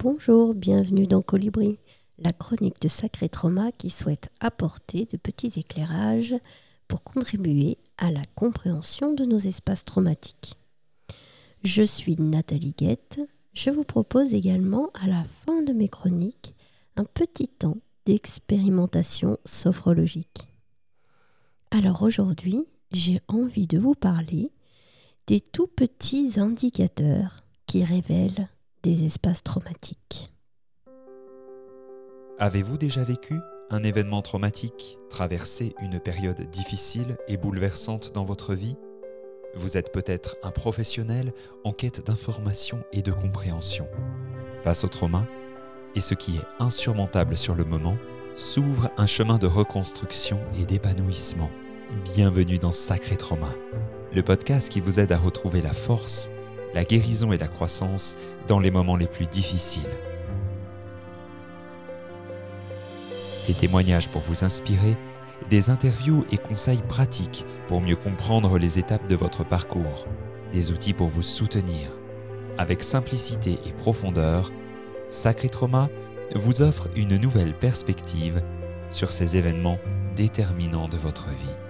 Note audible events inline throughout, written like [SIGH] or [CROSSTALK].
Bonjour, bienvenue dans Colibri, la chronique de Sacré Trauma qui souhaite apporter de petits éclairages pour contribuer à la compréhension de nos espaces traumatiques. Je suis Nathalie Guette. Je vous propose également à la fin de mes chroniques un petit temps d'expérimentation sophrologique. Alors aujourd'hui, j'ai envie de vous parler des tout petits indicateurs qui révèlent espaces traumatiques. Avez-vous déjà vécu un événement traumatique, traversé une période difficile et bouleversante dans votre vie? Vous êtes peut-être un professionnel en quête d'information et de compréhension. Face au trauma, et ce qui est insurmontable sur le moment, s'ouvre un chemin de reconstruction et d'épanouissement. Bienvenue dans Sacré Trauma, le podcast qui vous aide à retrouver la force, la guérison et la croissance dans les moments les plus difficiles. Des témoignages pour vous inspirer, des interviews et conseils pratiques pour mieux comprendre les étapes de votre parcours, des outils pour vous soutenir. Avec simplicité et profondeur, Sacré Trauma vous offre une nouvelle perspective sur ces événements déterminants de votre vie.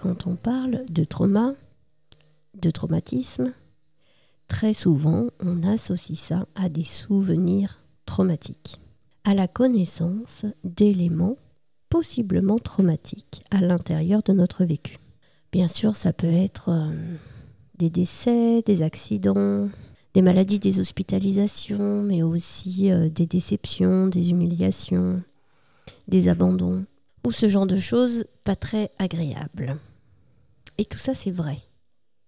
Quand on parle de trauma, de traumatisme, très souvent on associe ça à des souvenirs traumatiques, à la connaissance d'éléments possiblement traumatiques à l'intérieur de notre vécu. Bien sûr, ça peut être euh, des décès, des accidents, des maladies, des hospitalisations, mais aussi euh, des déceptions, des humiliations, des abandons, ou ce genre de choses pas très agréables. Et tout ça, c'est vrai.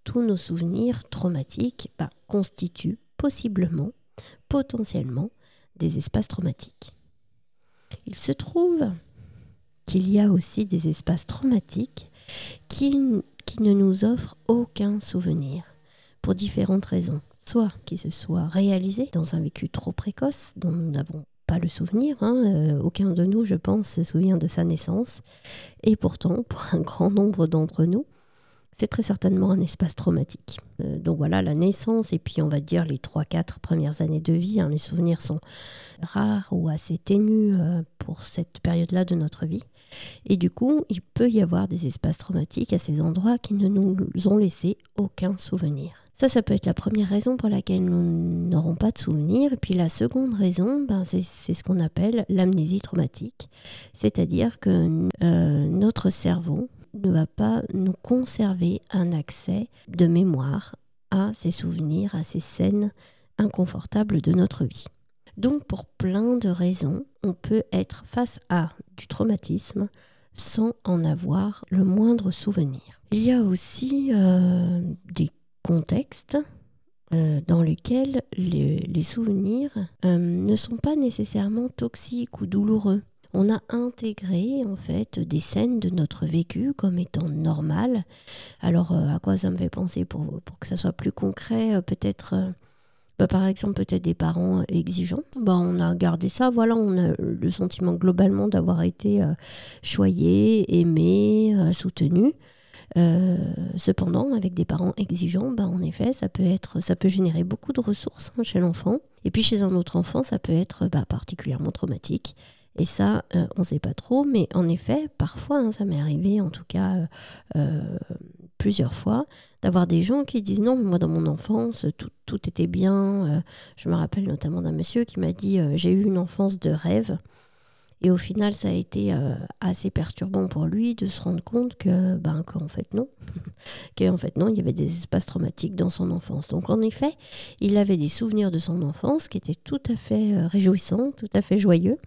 Tous nos souvenirs traumatiques bah, constituent possiblement, potentiellement, des espaces traumatiques. Il se trouve qu'il y a aussi des espaces traumatiques qui, ne nous offrent aucun souvenir, pour différentes raisons. Soit qu'ils se soient réalisés dans un vécu trop précoce, dont nous n'avons pas le souvenir. Hein, euh, aucun de nous, je pense, se souvient de sa naissance. Et pourtant, pour un grand nombre d'entre nous, c'est très certainement un espace traumatique. Euh, donc voilà, la naissance et puis on va dire les 3-4 premières années de vie, hein, les souvenirs sont rares ou assez ténus euh, pour cette période-là de notre vie. Et du coup, il peut y avoir des espaces traumatiques à ces endroits qui ne nous ont laissé aucun souvenir. Ça, ça peut être la première raison pour laquelle nous n'aurons pas de souvenir. Et puis la seconde raison, ben, c'est ce qu'on appelle l'amnésie traumatique. C'est-à-dire que euh, notre cerveau ne va pas nous conserver un accès de mémoire à ces souvenirs, à ces scènes inconfortables de notre vie. Donc pour plein de raisons, on peut être face à du traumatisme sans en avoir le moindre souvenir. Il y a aussi euh, des contextes euh, dans lesquels les, souvenirs euh, ne sont pas nécessairement toxiques ou douloureux on a intégré en fait des scènes de notre vécu comme étant normales. Alors euh, à quoi ça me fait penser pour, pour que ça soit plus concret euh, Peut-être euh, bah, par exemple peut-être des parents exigeants. Bah, on a gardé ça, voilà, on a le sentiment globalement d'avoir été choyé, aimé, soutenu. cependant, avec des parents exigeants, bah, en effet, ça peut, être, ça peut générer beaucoup de ressources hein, chez l'enfant. Et puis chez un autre enfant, ça peut être particulièrement traumatique. Et ça, euh, on ne sait pas trop, mais en effet, parfois, hein, ça m'est arrivé en tout cas euh, euh, plusieurs fois, d'avoir des gens qui disent non, moi dans mon enfance, tout, tout était bien. je me rappelle notamment d'un monsieur qui m'a dit j'ai eu une enfance de rêve. Et au final, ça a été assez perturbant pour lui de se rendre compte que, ben, qu'en fait, non. [LAUGHS] qu'en fait, non, il y avait des espaces traumatiques dans son enfance. Donc, en effet, il avait des souvenirs de son enfance qui étaient tout à fait réjouissants, tout à fait joyeux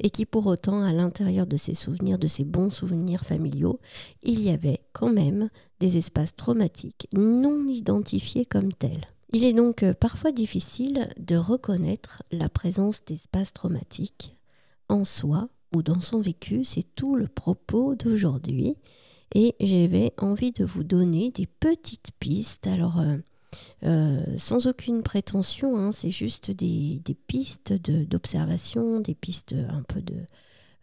et qui pour autant, à l'intérieur de ses souvenirs, de ses bons souvenirs familiaux, il y avait quand même des espaces traumatiques non identifiés comme tels. Il est donc euh, parfois difficile de reconnaître la présence d'espaces traumatiques en soi ou dans son vécu, c'est tout le propos d'aujourd'hui. Et j'avais envie de vous donner des petites pistes. Alors, euh, euh, sans aucune prétention, hein, c'est juste des, pistes d'observation, des pistes un peu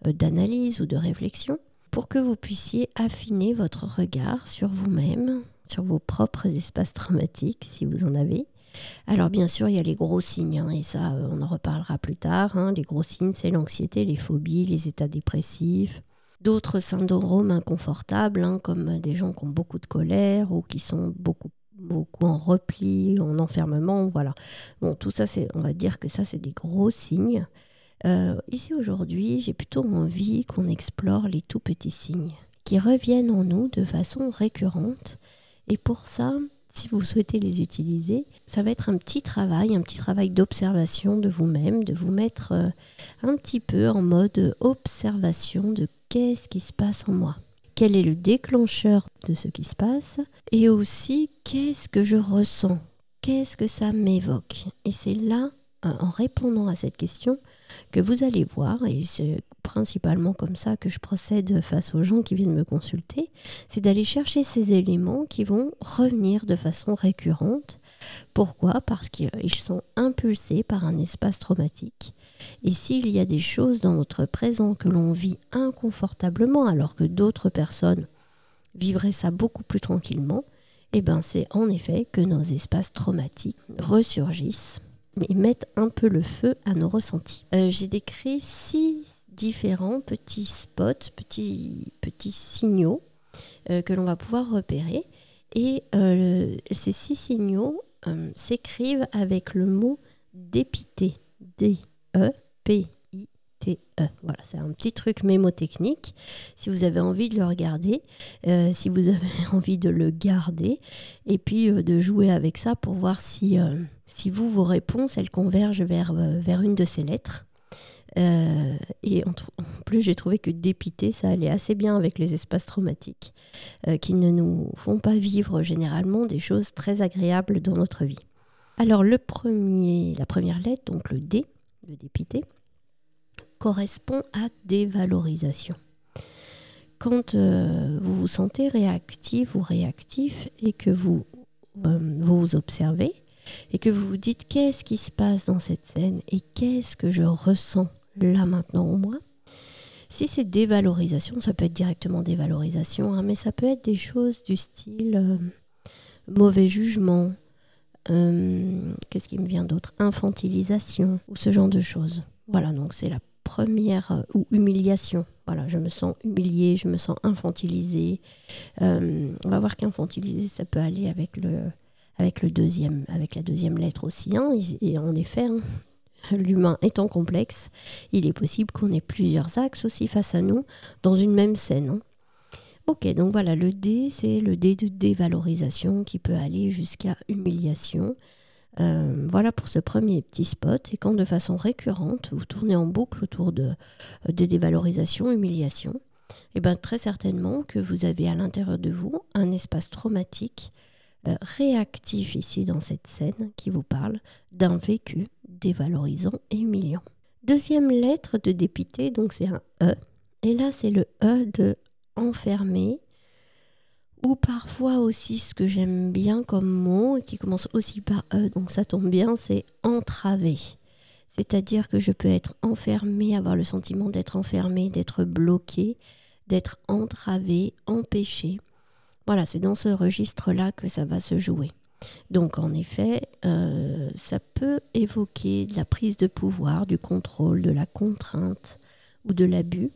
euh, d'analyse ou de réflexion pour que vous puissiez affiner votre regard sur vous-même, sur vos propres espaces traumatiques, si vous en avez. Alors bien sûr, il y a les gros signes, hein, et ça, euh, on en reparlera plus tard. Hein. Les gros signes, c'est l'anxiété, les phobies, les états dépressifs, d'autres syndromes inconfortables, comme des gens qui ont beaucoup de colère ou qui sont beaucoup beaucoup en repli, en enfermement, voilà. Bon, tout ça, c'est, on va dire que ça, c'est des gros signes. Euh, ici aujourd'hui, j'ai plutôt envie qu'on explore les tout petits signes qui reviennent en nous de façon récurrente. Et pour ça, si vous souhaitez les utiliser, ça va être un petit travail, un petit travail d'observation de vous-même, de vous mettre euh, un petit peu en mode observation de qu'est-ce qui se passe en moi. Quel est le déclencheur de ce qui se passe Et aussi, qu'est-ce que je ressens? Qu'est-ce que ça m'évoque? Et c'est là, en répondant à cette question, que vous allez voir, et c'est principalement comme ça que je procède face aux gens qui viennent me consulter, c'est d'aller chercher ces éléments qui vont revenir de façon récurrente. Pourquoi? Parce qu'ils sont impulsés par un espace traumatique. Et s'il y a des choses dans notre présent que l'on vit inconfortablement alors que d'autres personnes vivraient ça beaucoup plus tranquillement, eh ben c'est en effet que nos espaces traumatiques ressurgissent et mettent un peu le feu à nos ressentis. Euh, j'ai décrit six différents petits spots, petits, signaux euh, que l'on va pouvoir repérer. Et euh, ces six signaux s'écrivent avec le mot dépité. D-E-P T-E. Voilà, c'est un petit truc mémotechnique. Si vous avez envie de le regarder, euh, si vous avez [LAUGHS] envie de le garder, et puis euh, de jouer avec ça pour voir si, euh, si vous, vos réponses, elles convergent vers, vers une de ces lettres. et en, plus, j'ai trouvé que dépiter, ça allait assez bien avec les espaces traumatiques, qui ne nous font pas vivre généralement des choses très agréables dans notre vie. Alors, le premier, la première lettre, donc le D, de dépiter, correspond à dévalorisation. Quand euh, vous vous sentez réactif ou réactif et que vous, euh, vous observez et que vous vous dites qu'est-ce qui se passe dans cette scène et qu'est-ce que je ressens là maintenant au moins, si c'est dévalorisation, ça peut être directement dévalorisation, hein, mais ça peut être des choses du style euh, mauvais jugement, qu'est-ce qui me vient d'autre? Infantilisation ou ce genre de choses. Voilà, donc c'est la première euh, ou humiliation. Voilà, je me sens humiliée, je me sens infantilisée. Euh, on va voir qu'infantilisée, ça peut aller avec le, avec le deuxième, avec la deuxième lettre aussi. Hein. et, en effet, hein, l'humain étant complexe, il est possible qu'on ait plusieurs axes aussi face à nous dans une même scène. Hein. Ok, donc voilà, le D, c'est le D de dévalorisation qui peut aller jusqu'à humiliation. Euh, voilà pour ce premier petit spot. Et quand de façon récurrente, vous tournez en boucle autour de, euh, des dévalorisations, humiliations, et eh bien très certainement que vous avez à l'intérieur de vous un espace traumatique euh, réactif ici dans cette scène qui vous parle d'un vécu dévalorisant et humiliant. Deuxième lettre de dépité, donc c'est un E. Et là, c'est le E de enfermé, ou parfois aussi ce que j'aime bien comme mot, qui commence aussi par E, donc ça tombe bien, c'est entravé. C'est-à-dire que je peux être enfermé, avoir le sentiment d'être enfermé, d'être bloqué, d'être entravé, empêché. Voilà, c'est dans ce registre-là que ça va se jouer. Donc en effet, euh, ça peut évoquer de la prise de pouvoir, du contrôle, de la contrainte ou de l'abus.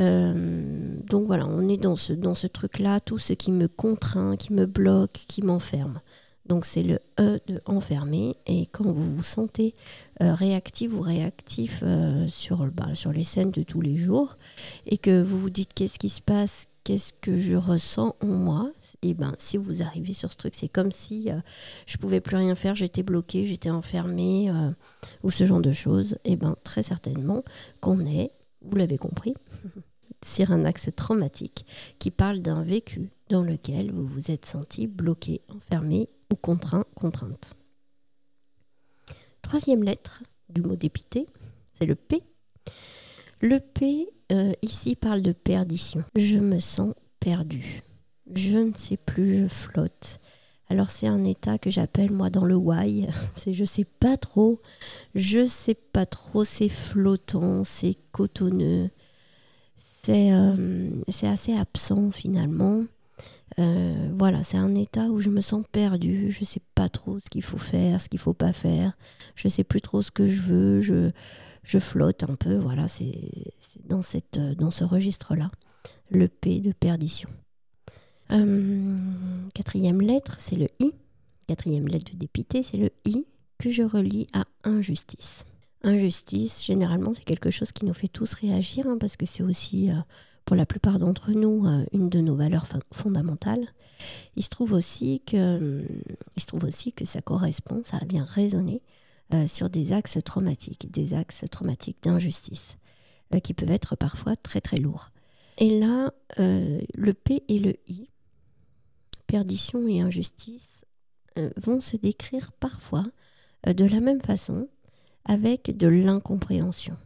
Euh, donc voilà, on est dans ce, dans ce truc-là, tout ce qui me contraint, qui me bloque, qui m'enferme. Donc c'est le E de enfermer. Et quand vous vous sentez euh, réactif ou réactif euh, sur, bah, sur les scènes de tous les jours et que vous vous dites qu'est-ce qui se passe, qu'est-ce que je ressens en moi, et ben si vous arrivez sur ce truc, c'est comme si je pouvais plus rien faire, j'étais bloqué, j'étais enfermé ou ce genre de choses. Et ben très certainement qu'on est, vous l'avez compris. [LAUGHS] sur un axe traumatique qui parle d'un vécu dans lequel vous vous êtes senti bloqué, enfermé ou contraint, contrainte. Troisième lettre du mot dépité, c'est le P. Le P euh, ici parle de perdition. Je me sens perdu. Je ne sais plus, je flotte. Alors c'est un état que j'appelle moi dans le why, [LAUGHS] c'est je sais pas trop, je sais pas trop, c'est flottant, c'est cotonneux, c'est assez absent finalement. voilà, c'est un état où je me sens perdue, je ne sais pas trop ce qu'il faut faire, ce qu'il faut pas faire, je ne sais plus trop ce que je veux, je, je flotte un peu, voilà, c'est dans, cette, dans ce registre-là, le P de perdition. Euh, quatrième lettre, c'est le I. Quatrième lettre de dépité, c'est le I que je relie à injustice. Injustice, généralement, c'est quelque chose qui nous fait tous réagir hein, parce que c'est aussi, euh, pour la plupart d'entre nous, euh, une de nos valeurs fondamentales. Il se trouve aussi que, il se trouve aussi que ça correspond, ça a bien résonné sur des axes traumatiques, des axes traumatiques d'injustice, qui peuvent être parfois très très lourds. Et là, le P et le I perdition et injustice euh, vont se décrire parfois euh, de la même façon avec de l'incompréhension.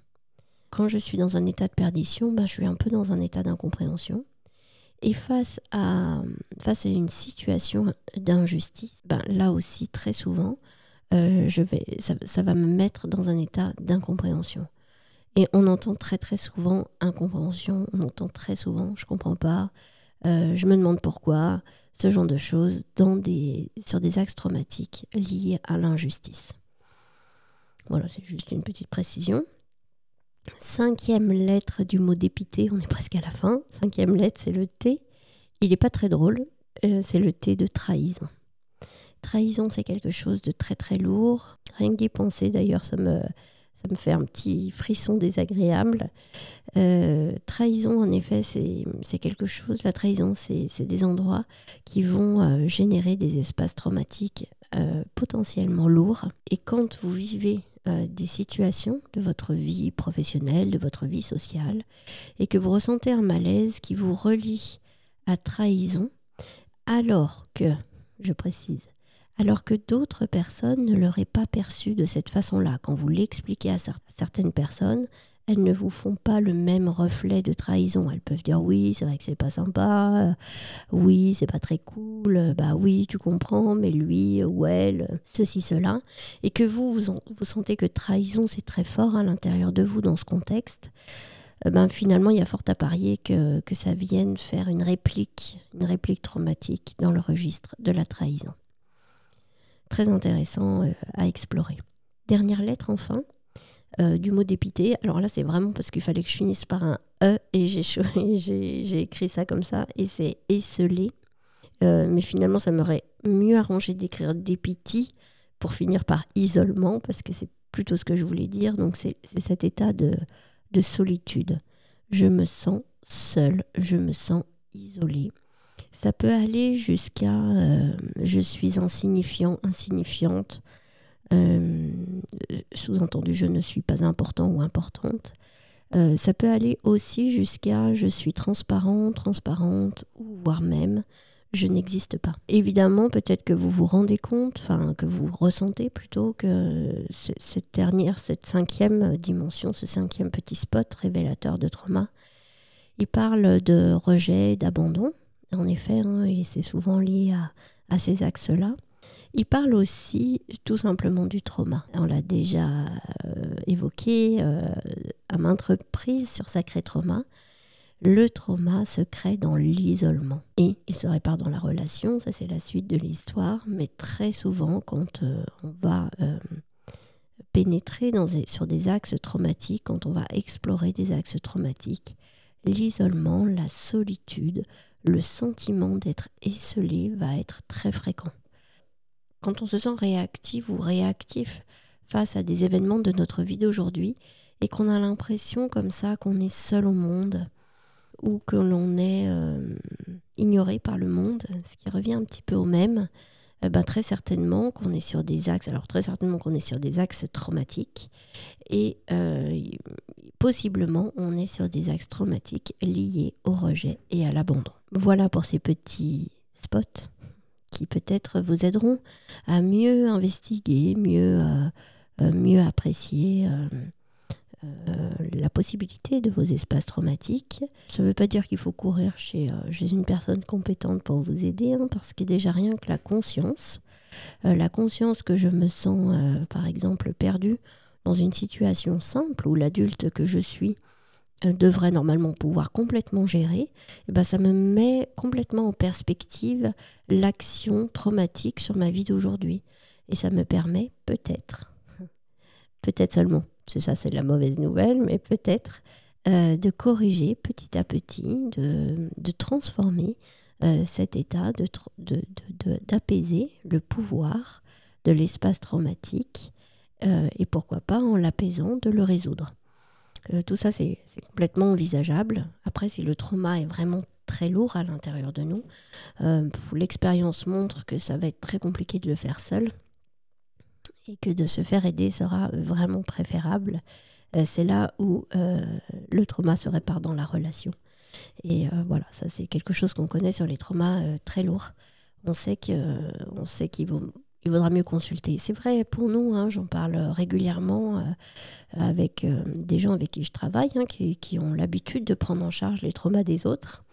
Quand je suis dans un état de perdition, ben, je suis un peu dans un état d'incompréhension. Et face à, face à une situation d'injustice, ben, là aussi très souvent, euh, je vais, ça, va me mettre dans un état d'incompréhension. Et on entend très très souvent incompréhension, on entend très souvent je comprends pas, euh, je me demande pourquoi, ce genre de choses dans des, sur des axes traumatiques liés à l'injustice. Voilà, c'est juste une petite précision. Cinquième lettre du mot dépité, on est presque à la fin. Cinquième lettre, c'est le T. Il n'est pas très drôle, euh, c'est le T de trahison. Trahison, c'est quelque chose de très très lourd. Rien que d'y penser, d'ailleurs, ça me, ça me fait un petit frisson désagréable. Euh, trahison, en effet, c'est quelque chose. La trahison, c'est des endroits qui vont euh, générer des espaces traumatiques potentiellement lourds. Et quand vous vivez des situations de votre vie professionnelle, de votre vie sociale, et que vous ressentez un malaise qui vous relie à trahison, alors que, je précise, alors que d'autres personnes ne l'auraient pas perçu de cette façon-là. Quand vous l'expliquez à certaines personnes, elles ne vous font pas le même reflet de trahison. Elles peuvent dire oui, c'est vrai que c'est pas sympa, euh, oui, c'est pas très cool, euh, bah oui, tu comprends, mais lui ou elle, ceci, cela. Et que vous, vous, sentez que trahison, c'est très fort à l'intérieur de vous dans ce contexte. Euh, ben, finalement, il y a fort à parier que, que ça vienne faire une réplique, une réplique traumatique dans le registre de la trahison très intéressant euh, à explorer. Dernière lettre enfin, euh, du mot dépité. Alors là, c'est vraiment parce qu'il fallait que je finisse par un E et [LAUGHS] j'ai écrit ça comme ça, et c'est esselé. Euh, mais finalement, ça m'aurait mieux arrangé d'écrire dépiti pour finir par isolement, parce que c'est plutôt ce que je voulais dire. Donc c'est cet état de, de solitude. Je me sens seule, je me sens isolée. Ça peut aller jusqu'à euh, je suis insignifiant, insignifiante. Euh, sous-entendu, je ne suis pas important ou importante. Euh, ça peut aller aussi jusqu'à je suis transparent, transparente, ou voire même je n'existe pas. Évidemment, peut-être que vous vous rendez compte, enfin que vous ressentez plutôt que cette dernière, cette cinquième dimension, ce cinquième petit spot révélateur de trauma, il parle de rejet, d'abandon, en effet, hein, c'est souvent lié à, ces axes-là. Il parle aussi tout simplement du trauma. On l'a déjà euh, évoqué euh, à maintes reprises sur Sacré Trauma. Le trauma se crée dans l'isolement et il se répare dans la relation, ça c'est la suite de l'histoire, mais très souvent quand euh, on va pénétrer sur des axes traumatiques, quand on va explorer des axes traumatiques, l'isolement, la solitude, le sentiment d'être esselé va être très fréquent. Quand on se sent réactif ou réactif face à des événements de notre vie d'aujourd'hui et qu'on a l'impression comme ça qu'on est seul au monde ou que l'on est euh, ignoré par le monde, ce qui revient un petit peu au même, eh ben, très certainement qu'on est sur des axes, alors très certainement qu'on est sur des axes traumatiques et euh, possiblement on est sur des axes traumatiques liés au rejet et à l'abandon. Voilà pour ces petits spots qui peut-être vous aideront à mieux investiguer, mieux, euh, euh, mieux apprécier euh, la possibilité de vos espaces traumatiques. Ça ne veut pas dire qu'il faut courir chez, chez, une personne compétente pour vous aider, hein, parce qu'il déjà rien que la conscience, la conscience que je me sens, par exemple, perdue dans une situation simple où l'adulte que je suis devrait normalement pouvoir complètement gérer, et eh ben ça me met complètement en perspective l'action traumatique sur ma vie d'aujourd'hui. Et ça me permet peut-être, [LAUGHS] peut-être seulement, c'est ça, c'est la mauvaise nouvelle, mais peut-être euh, de corriger petit à petit, de, transformer euh, cet état, d'apaiser le pouvoir de l'espace traumatique et pourquoi pas en l'apaisant de le résoudre. Euh, tout ça, c'est complètement envisageable. Après, si le trauma est vraiment très lourd à l'intérieur de nous, euh, l'expérience montre que ça va être très compliqué de le faire seul et que de se faire aider sera vraiment préférable. Euh, c'est là où le trauma se répare dans la relation. Et voilà, ça c'est quelque chose qu'on connaît sur les traumas très lourds. On sait qu'il vaut il vaudra mieux consulter. C'est vrai pour nous, hein, j'en parle régulièrement euh, avec euh, des gens avec qui je travaille, hein, qui, ont l'habitude de prendre en charge les traumas des autres.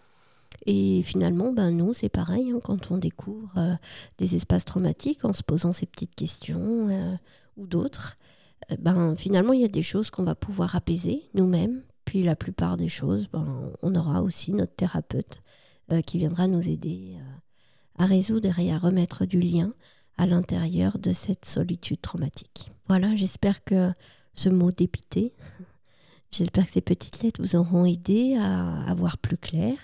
Et finalement, ben, nous, c'est pareil, hein, quand on découvre euh, des espaces traumatiques en se posant ces petites questions ou d'autres, ben, finalement, il y a des choses qu'on va pouvoir apaiser nous-mêmes. Puis la plupart des choses, ben, on aura aussi notre thérapeute qui viendra nous aider à résoudre et à remettre du lien à l'intérieur de cette solitude traumatique. Voilà, j'espère que ce mot dépité, [LAUGHS] j'espère que ces petites lettres vous auront aidé à, avoir voir plus clair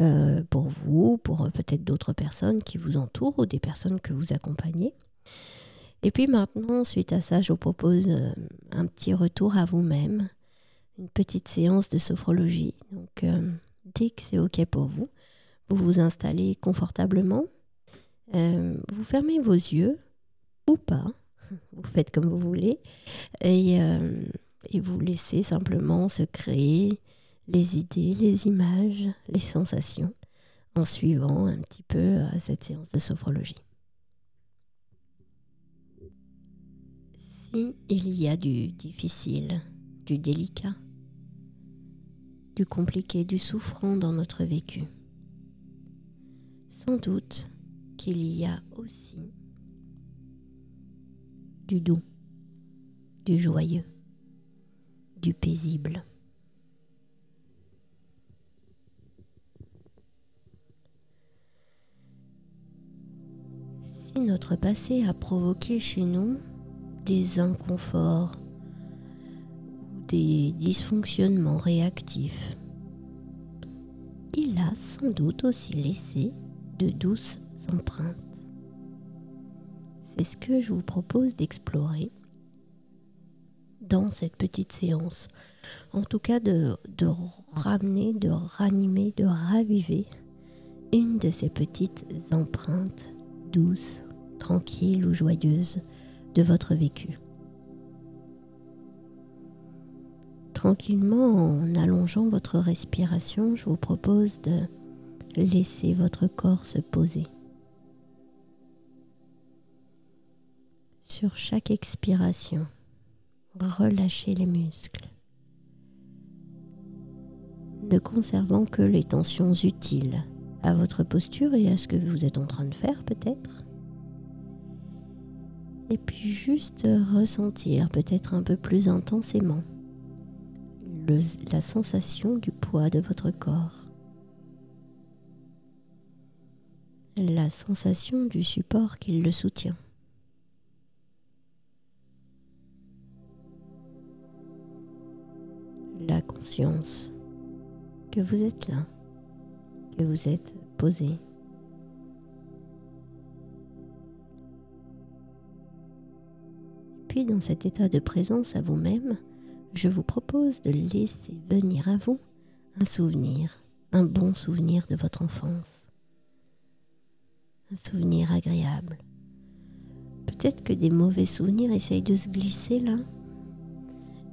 euh, pour vous, pour peut-être d'autres personnes qui vous entourent ou des personnes que vous accompagnez. Et puis maintenant, suite à ça, je vous propose euh, un petit retour à vous-même, une petite séance de sophrologie. Donc, euh, dès que c'est OK pour vous, vous vous installez confortablement euh, vous fermez vos yeux ou pas, [LAUGHS] vous faites comme vous voulez, et, euh, et, vous laissez simplement se créer les idées, les images, les sensations en suivant un petit peu euh, cette séance de sophrologie. Si il y a du difficile, du délicat, du compliqué, du souffrant dans notre vécu, sans doute qu'il y a aussi du doux, du joyeux, du paisible. Si notre passé a provoqué chez nous des inconforts ou des dysfonctionnements réactifs, il a sans doute aussi laissé de douces empreintes. C'est ce que je vous propose d'explorer dans cette petite séance. En tout cas, de, de, ramener, de ranimer, de raviver une de ces petites empreintes douces, tranquilles ou joyeuses de votre vécu. Tranquillement, en allongeant votre respiration, je vous propose de laisser votre corps se poser. Sur chaque expiration, relâchez les muscles, ne conservant que les tensions utiles à votre posture et à ce que vous êtes en train de faire peut-être. Et puis juste ressentir peut-être un peu plus intensément la sensation du poids de votre corps. La sensation du support qui le soutient. Conscience que vous êtes là, que vous êtes posé. Puis dans cet état de présence à vous-même, je vous propose de laisser venir à vous un souvenir, un bon souvenir de votre enfance. Un souvenir agréable. Peut-être que des mauvais souvenirs essayent de se glisser là.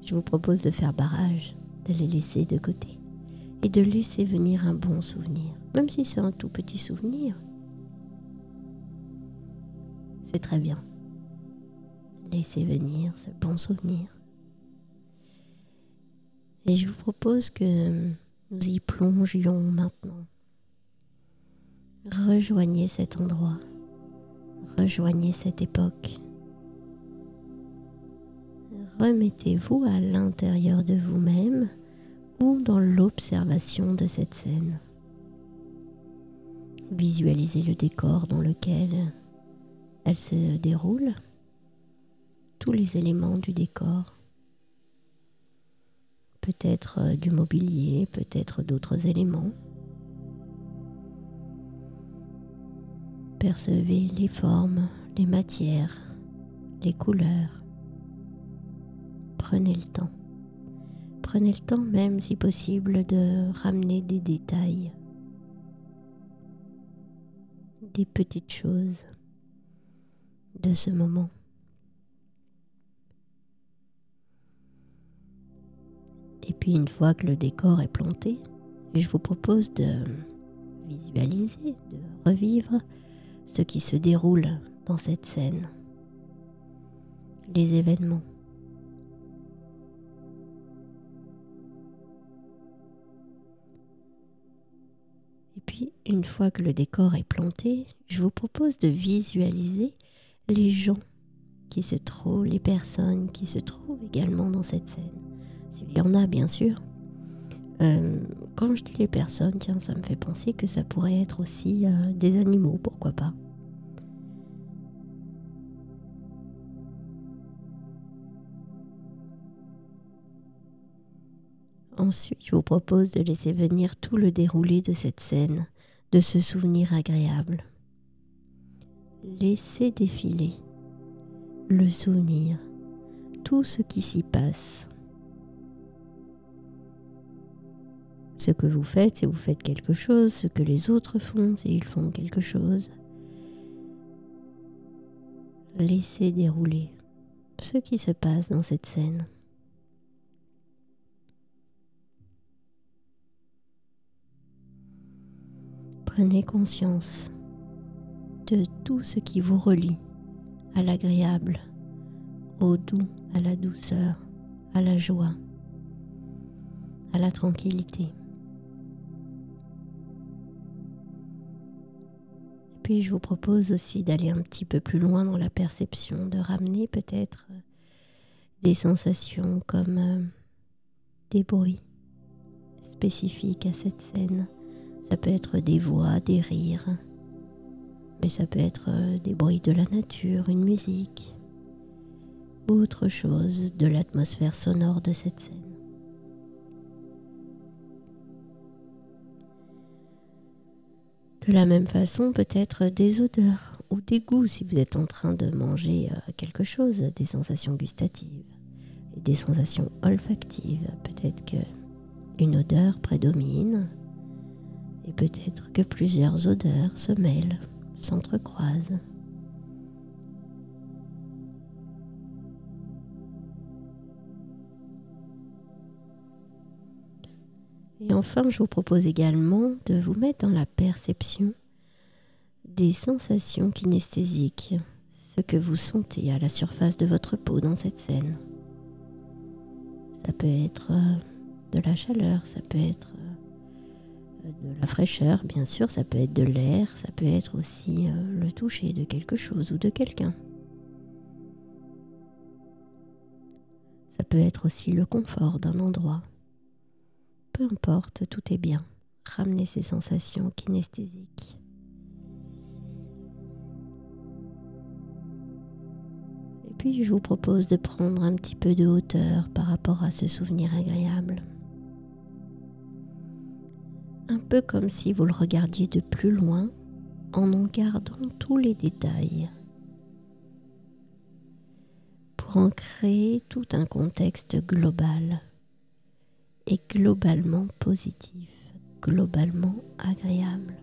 Je vous propose de faire barrage de les laisser de côté et de laisser venir un bon souvenir, même si c'est un tout petit souvenir. C'est très bien. Laissez venir ce bon souvenir. Et je vous propose que nous y plongions maintenant. Rejoignez cet endroit. Rejoignez cette époque remettez-vous à l'intérieur de vous-même ou dans l'observation de cette scène. Visualisez le décor dans lequel elle se déroule, tous les éléments du décor, peut-être euh, du mobilier, peut-être d'autres éléments. Percevez les formes, les matières, les couleurs. Prenez le temps. Prenez le temps même si possible de ramener des détails, des petites choses de ce moment. Et puis une fois que le décor est planté, je vous propose de visualiser, de revivre ce qui se déroule dans cette scène, les événements. Une fois que le décor est planté, je vous propose de visualiser les gens qui se trouvent, les personnes qui se trouvent également dans cette scène. S'il y en a, bien sûr. Euh, quand je dis les personnes, tiens, ça me fait penser que ça pourrait être aussi euh, des animaux, pourquoi pas. Ensuite, je vous propose de laisser venir tout le déroulé de cette scène, de ce souvenir agréable. Laissez défiler le souvenir, tout ce qui s'y passe. Ce que vous faites, c'est vous faites quelque chose, ce que les autres font, c'est ils font quelque chose. Laissez dérouler ce qui se passe dans cette scène. Prenez conscience de tout ce qui vous relie à l'agréable, au doux, à la douceur, à la joie, à la tranquillité. Et puis je vous propose aussi d'aller un petit peu plus loin dans la perception, de ramener peut-être des sensations comme euh, des bruits spécifiques à cette scène. Ça peut être des voix, des rires, mais ça peut être euh, des bruits de la nature, une musique, autre chose de l'atmosphère sonore de cette scène. De la même façon, peut-être des odeurs ou des goûts si vous êtes en train de manger euh, quelque chose, des sensations gustatives des sensations olfactives. Peut-être que une odeur prédomine peut-être que plusieurs odeurs se mêlent s'entrecroisent. Et enfin, je vous propose également de vous mettre dans la perception des sensations kinesthésiques, ce que vous sentez à la surface de votre peau dans cette scène. Ça peut être euh, de la chaleur, ça peut être de la fraîcheur, bien sûr, ça peut être de l'air, ça peut être aussi euh, le toucher de quelque chose ou de quelqu'un. Ça peut être aussi le confort d'un endroit. Peu importe, tout est bien. Ramenez ces sensations kinesthésiques. Et puis je vous propose de prendre un petit peu de hauteur par rapport à ce souvenir agréable un peu comme si vous le regardiez de plus loin en en gardant tous les détails pour en créer tout un contexte global et globalement positif, globalement agréable.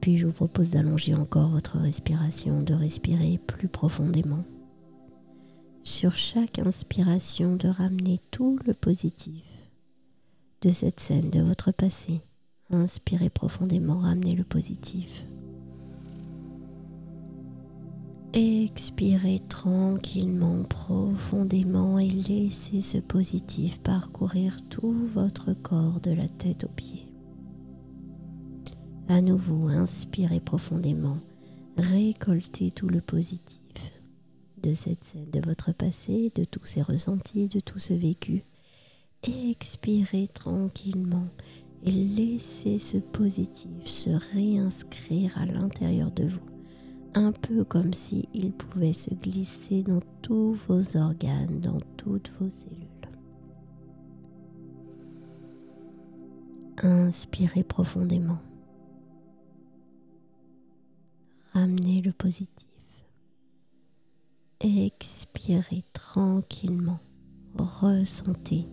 Puis je vous propose d'allonger encore votre respiration, de respirer plus profondément. Sur chaque inspiration, de ramener tout le positif de cette scène, de votre passé. Inspirez profondément, ramenez le positif. Expirez tranquillement, profondément et laissez ce positif parcourir tout votre corps de la tête aux pieds. À nouveau, inspirez profondément récoltez tout le positif de cette scène, de votre passé, de tous ces ressentis, de tout ce vécu. Expirez tranquillement et laissez ce positif se réinscrire à l'intérieur de vous, un peu comme si il pouvait se glisser dans tous vos organes, dans toutes vos cellules. Inspirez profondément. Ramenez le positif. Expirez tranquillement. Ressentez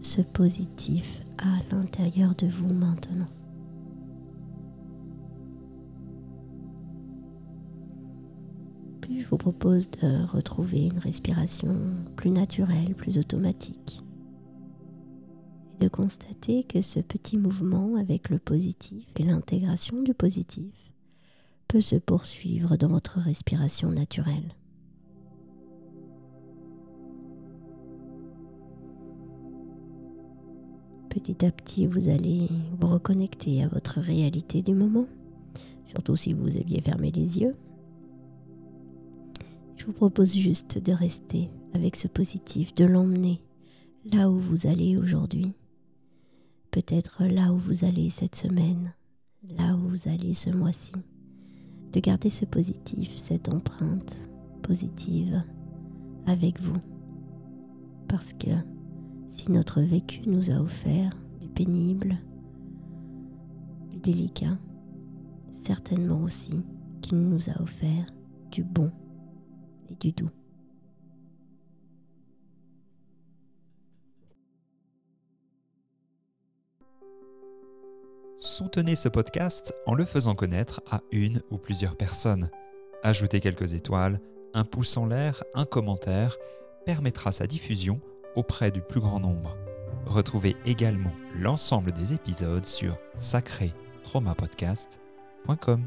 ce positif à l'intérieur de vous maintenant. Puis je vous propose de retrouver une respiration plus naturelle, plus automatique. Et de constater que ce petit mouvement avec le positif et l'intégration du positif se poursuivre dans votre respiration naturelle. petit à petit, vous allez vous reconnecter à votre réalité du moment, surtout si vous aviez fermé les yeux. Je vous propose juste de rester avec ce positif, de l'emmener là où vous allez aujourd'hui, peut-être là où vous allez cette semaine, là où vous allez ce mois-ci, de garder ce positif, cette empreinte positive avec vous, parce que si notre vécu nous a offert du pénible, du délicat, certainement aussi qu'il nous a offert du bon et du doux. Soutenez ce podcast en le faisant connaître à une ou plusieurs personnes. Ajoutez quelques étoiles, un pouce en l'air, un commentaire permettra sa diffusion auprès du plus grand nombre. Retrouvez également l'ensemble des épisodes sur sacré-traumapodcast.com.